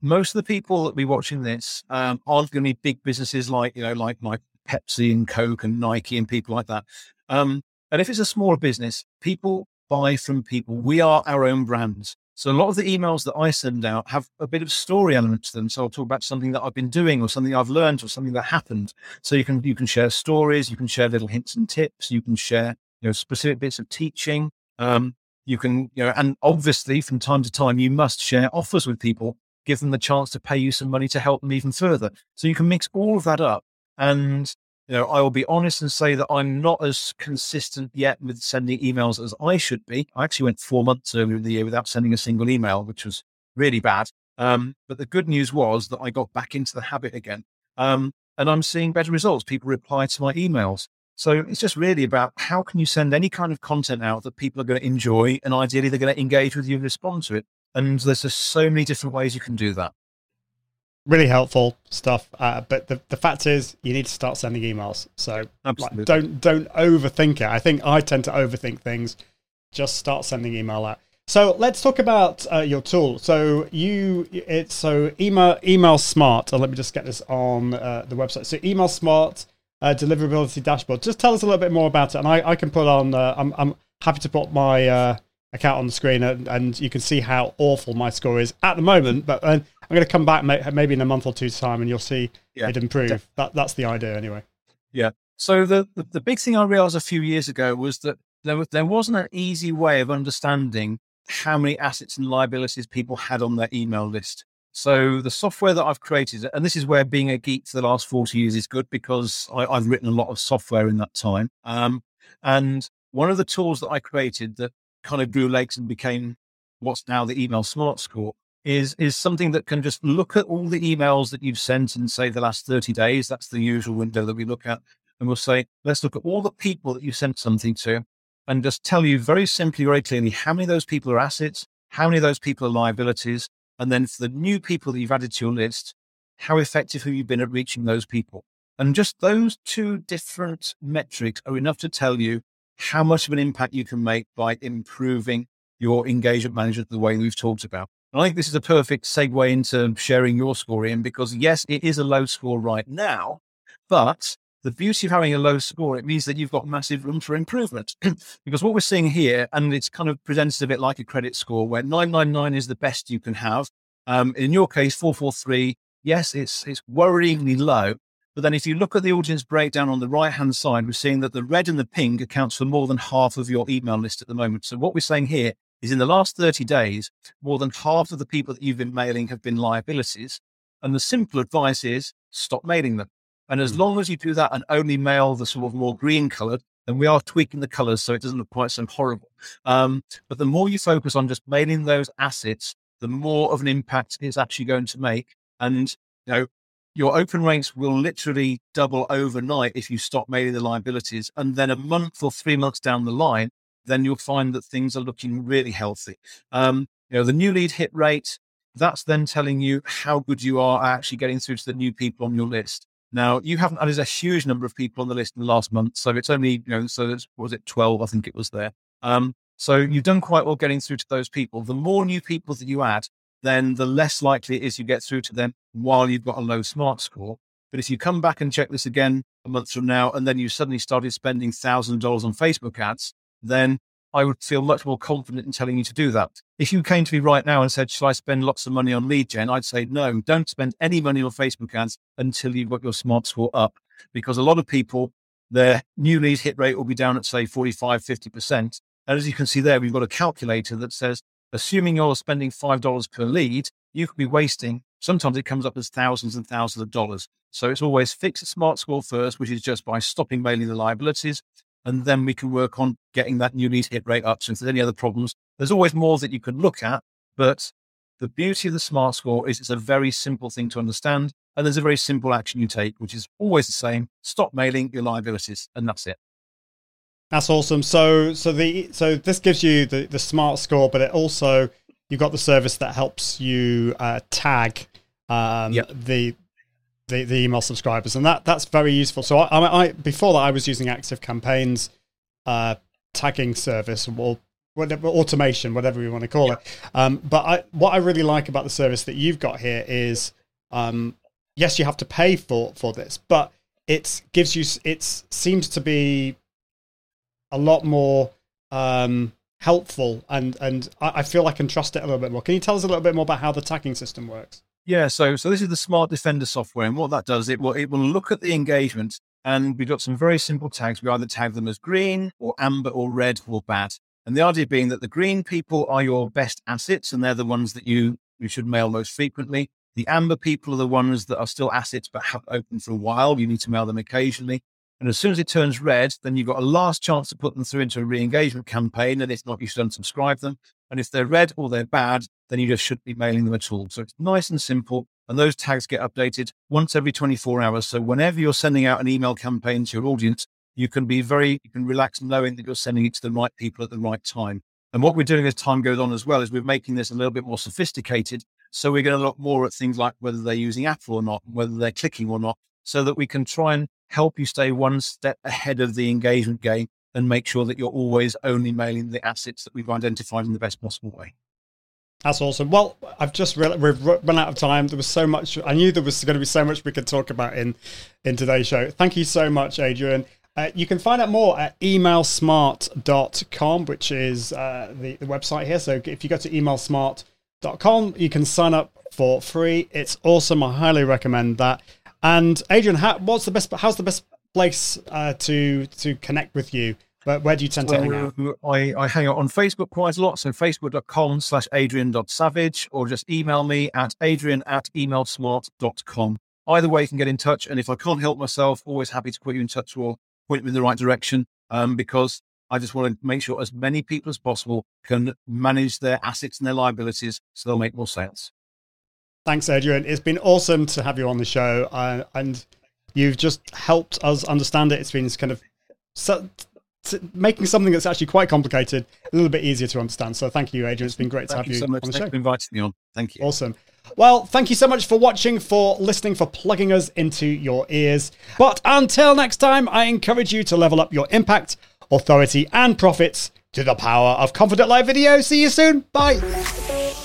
most of the people that be watching this um, aren't going to be big businesses like you know, like my Pepsi and Coke and Nike and people like that. Um, and if it's a smaller business, people buy from people. We are our own brands. So a lot of the emails that I send out have a bit of story element to them. So I'll talk about something that I've been doing or something I've learned or something that happened. So you can you can share stories, you can share little hints and tips, you can share you know specific bits of teaching. Um, you can you know, and obviously from time to time you must share offers with people, give them the chance to pay you some money to help them even further. So you can mix all of that up and you know, I will be honest and say that I'm not as consistent yet with sending emails as I should be. I actually went four months earlier in the year without sending a single email, which was really bad. Um, but the good news was that I got back into the habit again. Um, and I'm seeing better results. People reply to my emails. So it's just really about how can you send any kind of content out that people are going to enjoy and ideally they're going to engage with you and respond to it. And there's just so many different ways you can do that really helpful stuff. Uh, but the, the fact is, you need to start sending emails. So like, don't don't overthink it. I think I tend to overthink things. Just start sending email out. So let's talk about uh, your tool. So you it's so email email smart. Uh, let me just get this on uh, the website. So email smart uh, deliverability dashboard. Just tell us a little bit more about it, and I, I can put on. Uh, I'm I'm happy to put my account on the screen, and, and, you can see how awful my score is at the moment. But uh, I'm going to come back maybe in a month or two's time, and you'll see yeah, it improve. That, that's the idea, anyway. Yeah. So the, the, the big thing I realized a few years ago was that there was, there wasn't an easy way of understanding how many assets and liabilities people had on their email list. So the software that I've created, and this is where being a geek for the last 40 years is good because I, have written a lot of software in that time. Um, and one of the tools that I created that kind of grew legs and became what's now the email smart score is is something that can just look at all the emails that you've sent in say the last 30 days. That's the usual window that we look at. And we'll say let's look at all the people that you sent something to and just tell you very simply very clearly how many of those people are assets how many of those people are liabilities and then for the new people that you've added to your list how effective have you been at reaching those people? And just those two different metrics are enough to tell you how much of an impact you can make by improving your engagement management the way we've talked about. I think this is a perfect segue into sharing your score in because yes, it is a low score right now, but the beauty of having a low score, it means that you've got massive room for improvement. because what we're seeing here, and it's kind of presented a bit like a credit score where 999 is the best you can have. Um, in your case, 443, yes, it's, it's worryingly low, but then if you look at the audience breakdown on the right hand side, we're seeing that the red and the pink accounts for more than half of your email list at the moment. So what we're saying here is in the last 30 days, more than half of the people that you've been mailing have been liabilities. And the simple advice is stop mailing them. And as hmm. long as you do that and only mail the sort of more green colored, then we are tweaking the colors so it doesn't look quite so horrible. Um, but the more you focus on just mailing those assets, the more of an impact it's actually going to make. And you know, your open rates will literally double overnight if you stop mailing the liabilities. And then a month or three months down the line, then you'll find that things are looking really healthy. Um, you know, the new lead hit rate, that's then telling you how good you are actually getting through to the new people on your list. Now, you haven't added a huge number of people on the list in the last month. So it's only, you know, so it's, was it 12? I think it was there. Um, so you've done quite well getting through to those people. The more new people that you add, then the less likely it is you get through to them while you've got a low smart score. But if you come back and check this again a month from now, and then you suddenly started spending $1,000 on Facebook ads, then I would feel much more confident in telling you to do that. If you came to me right now and said, Should I spend lots of money on lead gen? I'd say, No, don't spend any money on Facebook ads until you've got your smart score up. Because a lot of people, their new lead hit rate will be down at, say, 45, 50%. And as you can see there, we've got a calculator that says assuming you're spending $5 per lead, you could be wasting, sometimes it comes up as thousands and thousands of dollars. So it's always fix a smart score first, which is just by stopping mailing the liabilities. And then we can work on getting that new lead hit rate up. So if there's any other problems, there's always more that you can look at. But The beauty of the smart score is it's a very simple thing to understand. And there's a very simple action you take, which is always the same. Stop mailing your liabilities. And that's it. That's awesome. So so the so this gives you the, the smart score, but it also you've got the service that helps you uh, tag um, Yep. the, the the email subscribers, and that that's very useful. So I, I, before that I was using Active Campaigns uh, tagging service or whatever automation, whatever we want to call it. Um, but I, what I really like about the service that you've got here is, um, yes, you have to pay for for this, but it gives you it seems to be a lot more um, helpful, and and I, I feel I can trust it a little bit more. Can you tell us a little bit more about how the tagging system works? Yeah, so so this is the Smart Defender software, and what that does, it will it will look at the engagement, and we've got some very simple tags. We either tag them as green or amber or red or bad, and the idea being that the green people are your best assets, and they're the ones that you you should mail most frequently. The amber people are the ones that are still assets but have open for a while. You need to mail them occasionally. And as soon as it turns red, then you've got a last chance to put them through into a re-engagement campaign. And if not, you should unsubscribe them. And if they're red or they're bad, then you just shouldn't be mailing them at all. So it's nice and simple. And those tags get updated once every 24 hours. So whenever you're sending out an email campaign to your audience, you can be very, you can relax knowing that you're sending it to the right people at the right time. And what we're doing as time goes on as well is we're making this a little bit more sophisticated. So we're going to look more at things like whether they're using Apple or not, whether they're clicking or not, so that we can try and help you stay one step ahead of the engagement game and make sure that you're always only mailing the assets that we've identified in the best possible way. That's awesome. Well, I've just re- we've run out of time. There was so much. I knew there was going to be so much we could talk about in in today's show. Thank you so much, Adrian. Uh, you can find out more at emailsmart.com, which is uh, the, the website here. So if you go to emailsmart.com, you can sign up for free. It's awesome. I highly recommend that. And Adrian, how, what's the best? How's the best place uh, to to connect with you? Where, where do you tend to hang out? I, I hang out on Facebook quite a lot. So facebook.com slash adrian.savage or just email me at adrian at emailsmart.com. Either way, you can get in touch. And if I can't help myself, always happy to put you in touch or point me in the right direction um, because I just want to make sure as many people as possible can manage their assets and their liabilities so they'll make more sales. Thanks, Adrian. It's been awesome to have you on the show, uh, and you've just helped us understand it. It's been kind of so, making something that's actually quite complicated a little bit easier to understand. So, thank you, Adrian. It's been great to have you you so much. on the Thanks show. for inviting me on. Thank you. Awesome. Well, thank you so much for watching, for listening, for plugging us into your ears. But until next time, I encourage you to level up your impact, authority, and profits to the power of Confident Live Video. See you soon. Bye.